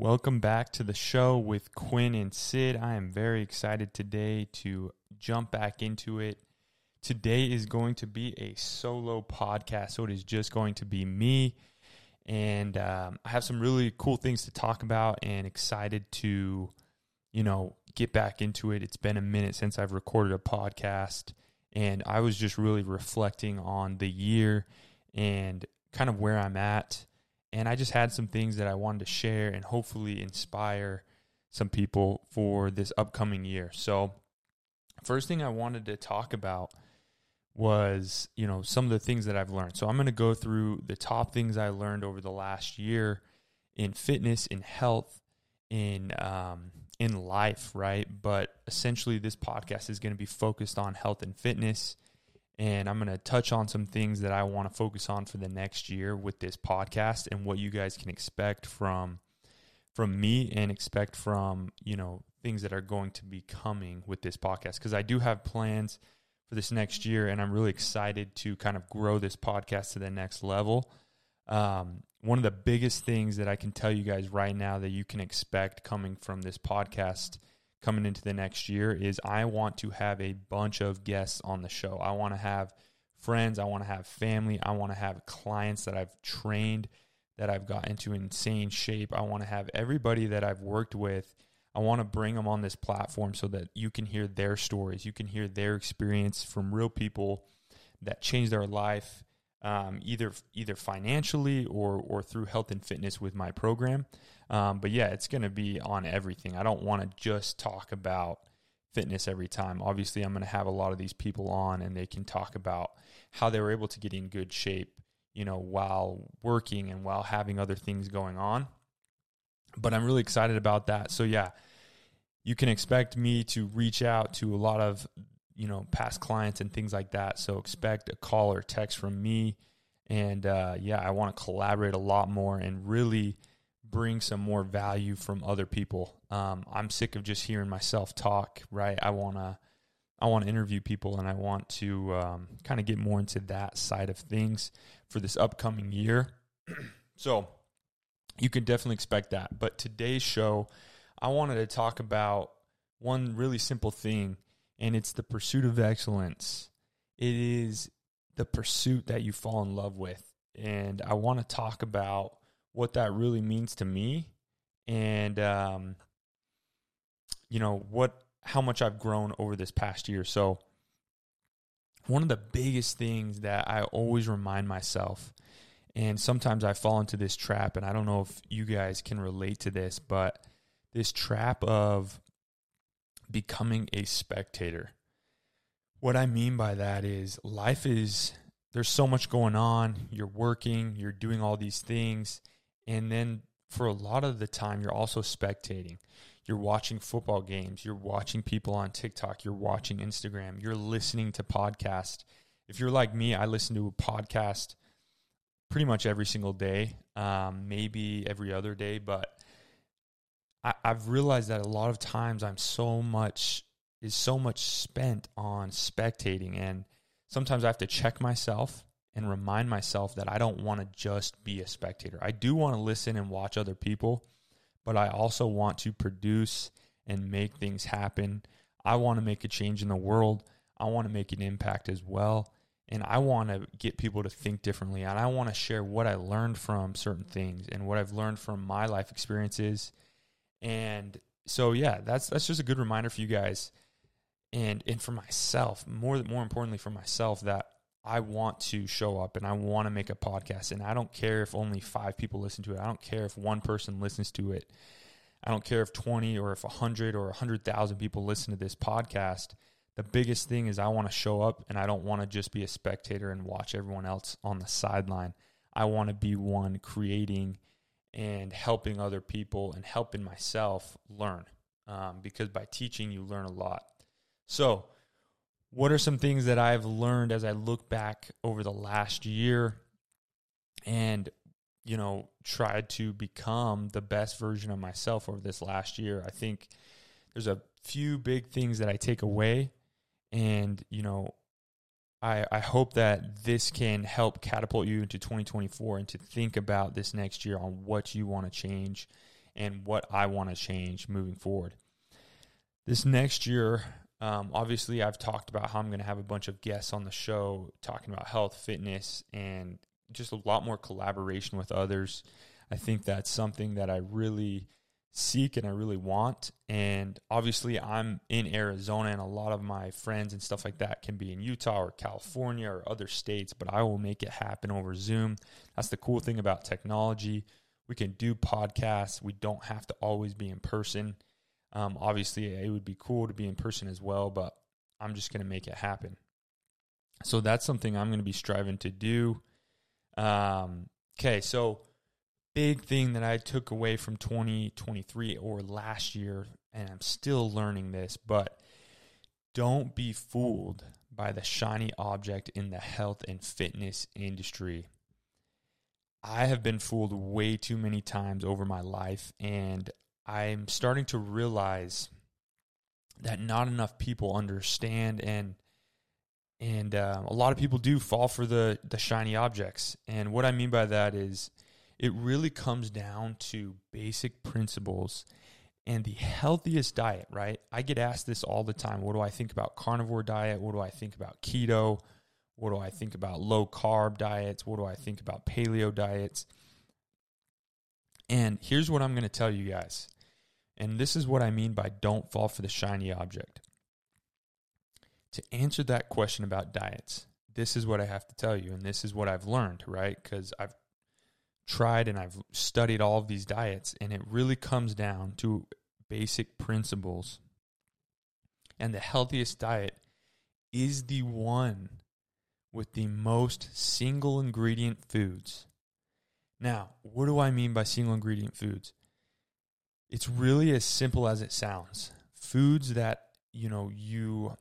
Welcome back to the show with Quinn and Sid. I am very excited today to jump back into it. Today is going to be a solo podcast, so it is just going to be me. And um, I have some really cool things to talk about and excited to, you know, get back into it. It's been a minute since I've recorded a podcast, and I was just really reflecting on the year and kind of where I'm at and I just had some things that I wanted to share and hopefully inspire some people for this upcoming year. So, first thing I wanted to talk about was, you know, some of the things that I've learned. So, I'm going to go through the top things I learned over the last year in fitness, in health, in um, in life, right? But essentially, this podcast is going to be focused on health and fitness and I'm going to touch on some things that I want to focus on for the next year with this podcast and what you guys can expect from from me and expect from, you know, things that are going to be coming with this podcast because I do have plans for this next year and I'm really excited to kind of grow this podcast to the next level. Um, one of the biggest things that I can tell you guys right now that you can expect coming from this podcast coming into the next year is I want to have a bunch of guests on the show. I want to have friends, I want to have family, I want to have clients that I've trained that I've got into insane shape. I want to have everybody that I've worked with. I want to bring them on this platform so that you can hear their stories, you can hear their experience from real people that changed their life um, either either financially or or through health and fitness with my program. Um, but yeah, it's going to be on everything. I don't want to just talk about fitness every time. Obviously, I'm going to have a lot of these people on, and they can talk about how they were able to get in good shape, you know, while working and while having other things going on. But I'm really excited about that. So yeah, you can expect me to reach out to a lot of you know past clients and things like that. So expect a call or text from me, and uh, yeah, I want to collaborate a lot more and really bring some more value from other people. Um, I'm sick of just hearing myself talk. Right, I want to. I want to interview people and I want to um, kind of get more into that side of things for this upcoming year. so you can definitely expect that. But today's show, I wanted to talk about one really simple thing and it's the pursuit of excellence. It is the pursuit that you fall in love with. And I want to talk about what that really means to me and, um, you know, what, how much I've grown over this past year. So, one of the biggest things that I always remind myself, and sometimes I fall into this trap, and I don't know if you guys can relate to this, but this trap of becoming a spectator. What I mean by that is life is there's so much going on. You're working, you're doing all these things, and then for a lot of the time you're also spectating. You're watching football games, you're watching people on TikTok, you're watching Instagram, you're listening to podcasts. If you're like me, I listen to a podcast pretty much every single day, um, maybe every other day, but I, I've realized that a lot of times I'm so much is so much spent on spectating and sometimes I have to check myself and remind myself that I don't want to just be a spectator. I do want to listen and watch other people, but I also want to produce and make things happen. I want to make a change in the world. I want to make an impact as well. And I want to get people to think differently. And I want to share what I learned from certain things and what I've learned from my life experiences and so yeah, that's that's just a good reminder for you guys and and for myself, more more importantly for myself that I want to show up and I want to make a podcast and I don't care if only 5 people listen to it. I don't care if one person listens to it. I don't care if 20 or if 100 or 100,000 people listen to this podcast. The biggest thing is I want to show up and I don't want to just be a spectator and watch everyone else on the sideline. I want to be one creating and helping other people and helping myself learn um, because by teaching you learn a lot so what are some things that i've learned as i look back over the last year and you know tried to become the best version of myself over this last year i think there's a few big things that i take away and you know I, I hope that this can help catapult you into 2024 and to think about this next year on what you want to change and what I want to change moving forward. This next year, um, obviously, I've talked about how I'm going to have a bunch of guests on the show talking about health, fitness, and just a lot more collaboration with others. I think that's something that I really seek and I really want. And obviously, I'm in Arizona, and a lot of my friends and stuff like that can be in Utah or California or other states, but I will make it happen over Zoom. That's the cool thing about technology. We can do podcasts, we don't have to always be in person. Um, obviously, it would be cool to be in person as well, but I'm just going to make it happen. So that's something I'm going to be striving to do. Um, okay, so big thing that I took away from 2023 or last year, and I'm still learning this, but don't be fooled by the shiny object in the health and fitness industry. I have been fooled way too many times over my life, and I'm starting to realize that not enough people understand and and uh, a lot of people do fall for the the shiny objects. And what I mean by that is it really comes down to basic principles and the healthiest diet, right? I get asked this all the time. What do I think about carnivore diet? What do I think about keto? What do I think about low carb diets? What do I think about paleo diets? And here's what I'm going to tell you guys. And this is what I mean by don't fall for the shiny object. To answer that question about diets, this is what I have to tell you. And this is what I've learned, right? Because I've tried and I've studied all of these diets, and it really comes down to basic principles. And the healthiest diet is the one with the most single ingredient foods. Now, what do I mean by single ingredient foods? It's really as simple as it sounds. Foods that, you know, you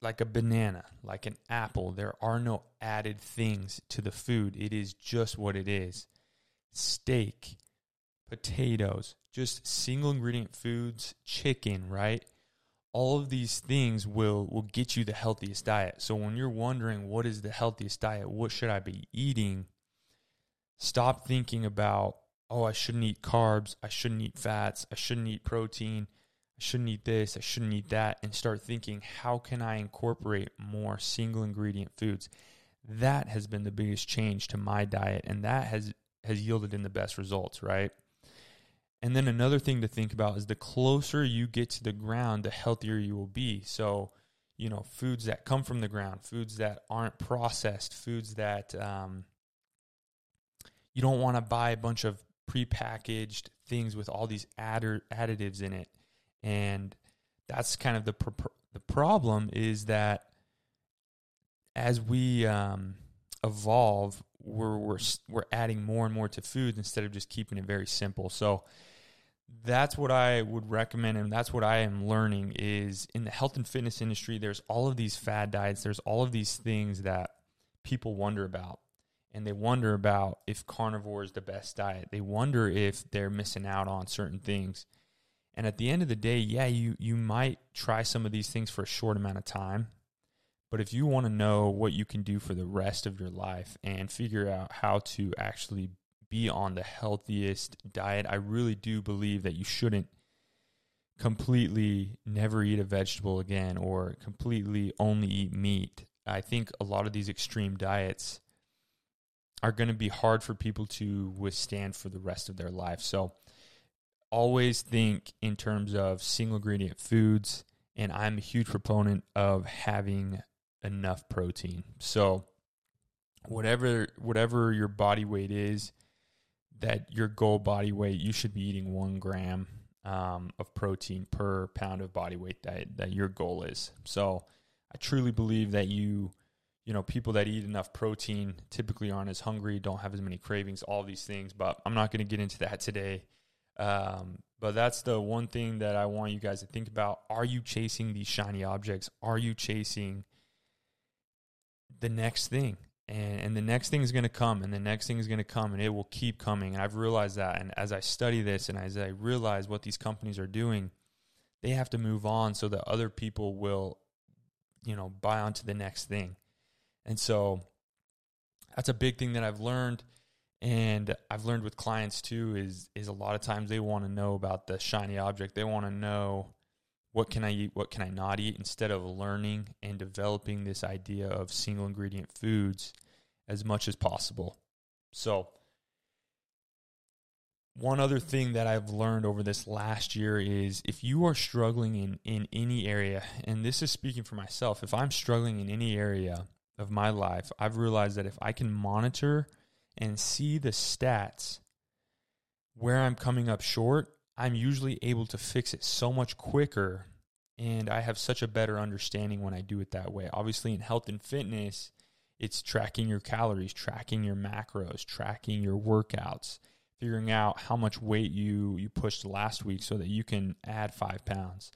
like a banana, like an apple, there are no added things to the food. It is just what it is. Steak, potatoes, just single ingredient foods, chicken, right? All of these things will will get you the healthiest diet. So when you're wondering what is the healthiest diet, what should I be eating? Stop thinking about, oh, I shouldn't eat carbs, I shouldn't eat fats, I shouldn't eat protein I shouldn't eat this, I shouldn't eat that, and start thinking, how can I incorporate more single ingredient foods? That has been the biggest change to my diet, and that has has yielded in the best results, right? And then another thing to think about is the closer you get to the ground, the healthier you will be. So, you know, foods that come from the ground, foods that aren't processed, foods that um, you don't want to buy a bunch of prepackaged things with all these adder, additives in it and that's kind of the pr- the problem is that as we um, evolve, we're we're we're adding more and more to foods instead of just keeping it very simple. So that's what I would recommend, and that's what I am learning is in the health and fitness industry. There's all of these fad diets. There's all of these things that people wonder about, and they wonder about if carnivore is the best diet. They wonder if they're missing out on certain things. And at the end of the day, yeah, you you might try some of these things for a short amount of time, but if you want to know what you can do for the rest of your life and figure out how to actually be on the healthiest diet, I really do believe that you shouldn't completely never eat a vegetable again or completely only eat meat. I think a lot of these extreme diets are going to be hard for people to withstand for the rest of their life. So, always think in terms of single ingredient foods, and I'm a huge proponent of having enough protein. So whatever whatever your body weight is, that your goal body weight, you should be eating one gram um, of protein per pound of body weight that that your goal is. So I truly believe that you you know people that eat enough protein typically aren't as hungry, don't have as many cravings, all these things. But I'm not going to get into that today. Um, but that's the one thing that I want you guys to think about. Are you chasing these shiny objects? Are you chasing the next thing? And, and the next thing is going to come, and the next thing is going to come, and it will keep coming. And I've realized that. And as I study this and as I realize what these companies are doing, they have to move on so that other people will, you know, buy onto the next thing. And so that's a big thing that I've learned And I've learned with clients too is is a lot of times they want to know about the shiny object. They want to know what can I eat, what can I not eat, instead of learning and developing this idea of single ingredient foods as much as possible. So, one other thing that I've learned over this last year is if you are struggling in, in any area, and this is speaking for myself, if I'm struggling in any area of my life, I've realized that if I can monitor and see the stats where I'm coming up short, I'm usually able to fix it so much quicker. And I have such a better understanding when I do it that way. Obviously, in health and fitness, it's tracking your calories, tracking your macros, tracking your workouts figuring out how much weight you you pushed last week so that you can add five pounds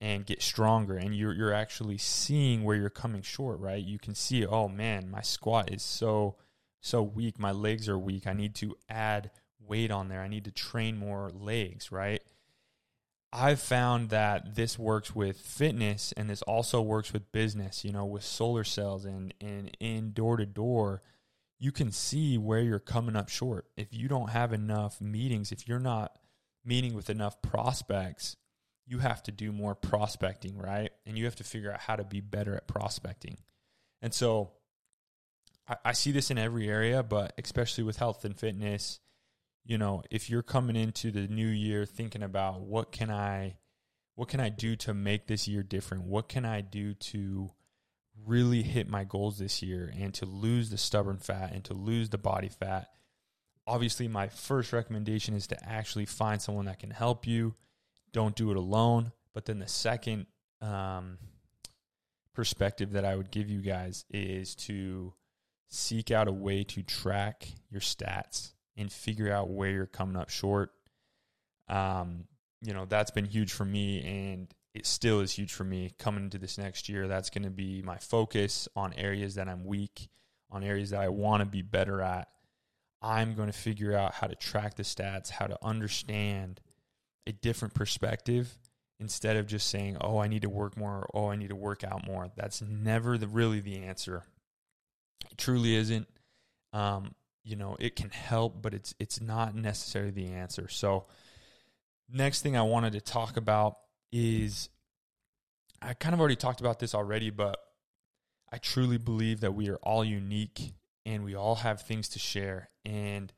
and get stronger and you're you're actually seeing where you're coming short right? You can see oh man my squat is so so weak. My legs are weak. I need to add weight on there. I need to train more legs right? I've found that this works with fitness and this also works with business you know with solar cells and and in door to door. You can see where you're coming up short. If you don't have enough meetings, if you're not meeting with enough prospects, you have to do more prospecting, right? And you have to figure out how to be better at prospecting. And so I, I see this in every area, but especially with health and fitness, you know, if you're coming into the new year thinking about what can I what can I do to make this year different? What can I do to really hit my goals this year and to lose the stubborn fat and to lose the body fat, obviously my first recommendation is to actually find someone that can help you. Don't do it alone. But then the second um, perspective that I would give you guys is to seek out a way to track your stats and figure out where you're coming up short. Um, you know, that's been huge for me. And it still is huge for me coming into this next year. That's going to be my focus on areas that I'm weak, on areas that I want to be better at. I'm going to figure out how to track the stats, how to understand a different perspective instead of just saying, "Oh, I need to work more," or, "Oh, I need to work out more." That's never the really the answer. It truly isn't. Um, you know, it can help, but it's it's not necessarily the answer. So, next thing I wanted to talk about is I kind of already talked about this already, but I truly believe that we are all unique and we all have things to share. And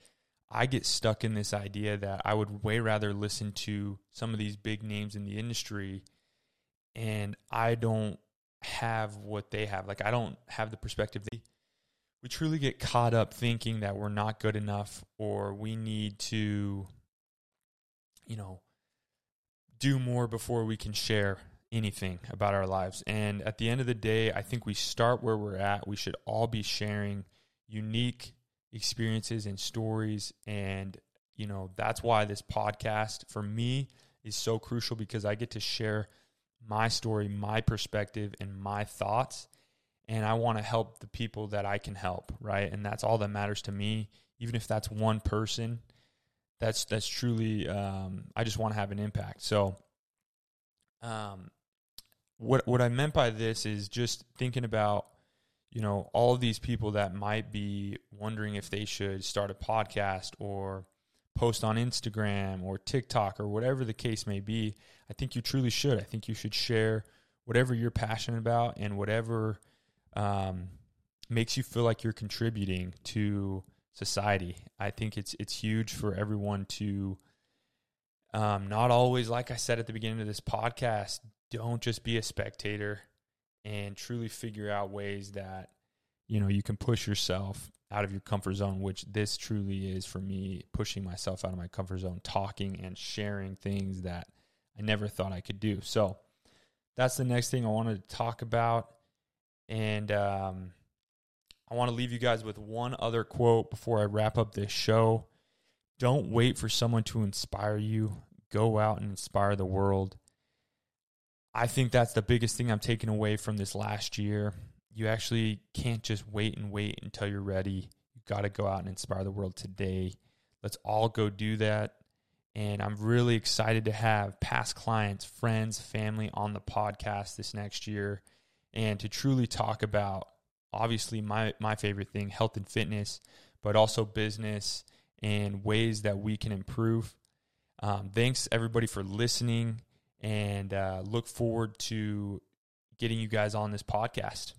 I get stuck in this idea that I would way rather listen to some of these big names in the industry and I don't have what they have. Like, I don't have the perspective. They, we truly get caught up thinking that we're not good enough or we need to, you know, do more before we can share anything about our lives. And at the end of the day, I think we start where we're at. We should all be sharing unique experiences and stories. And, you know, that's why this podcast for me is so crucial because I get to share my story, my perspective, and my thoughts. And I want to help the people that I can help, right? And that's all that matters to me. Even if that's one person, that's that's truly um, I just want to have an impact. So, um, what what I meant by this is just thinking about you know all of these people that might be wondering if they should start a podcast or post on Instagram or TikTok or whatever the case may be. I think you truly should. I think you should share whatever you're passionate about and whatever um, makes you feel like you're contributing to society. I think it's it's huge for everyone to um, not always, like I said at the beginning of this podcast, don't just be a spectator and truly figure out ways that you know you can push yourself out of your comfort zone which this truly is for me pushing myself out of my comfort zone talking and sharing things that i never thought i could do so that's the next thing i wanted to talk about and um, I want to leave you guys with one other quote before I wrap up this show. Don't wait for someone to inspire you. Go out and inspire the world. I think that's the biggest thing I'm taking away from this last year. You actually can't just wait and wait until you're ready. You got to go out and inspire the world today. Let's all go do that. And I'm really excited to have past clients, friends, family on the podcast this next year and to truly talk about obviously my my favorite thing, health and fitness, but also business and ways that we can improve. Um, thanks everybody for listening, and uh, look forward to getting you guys on this podcast.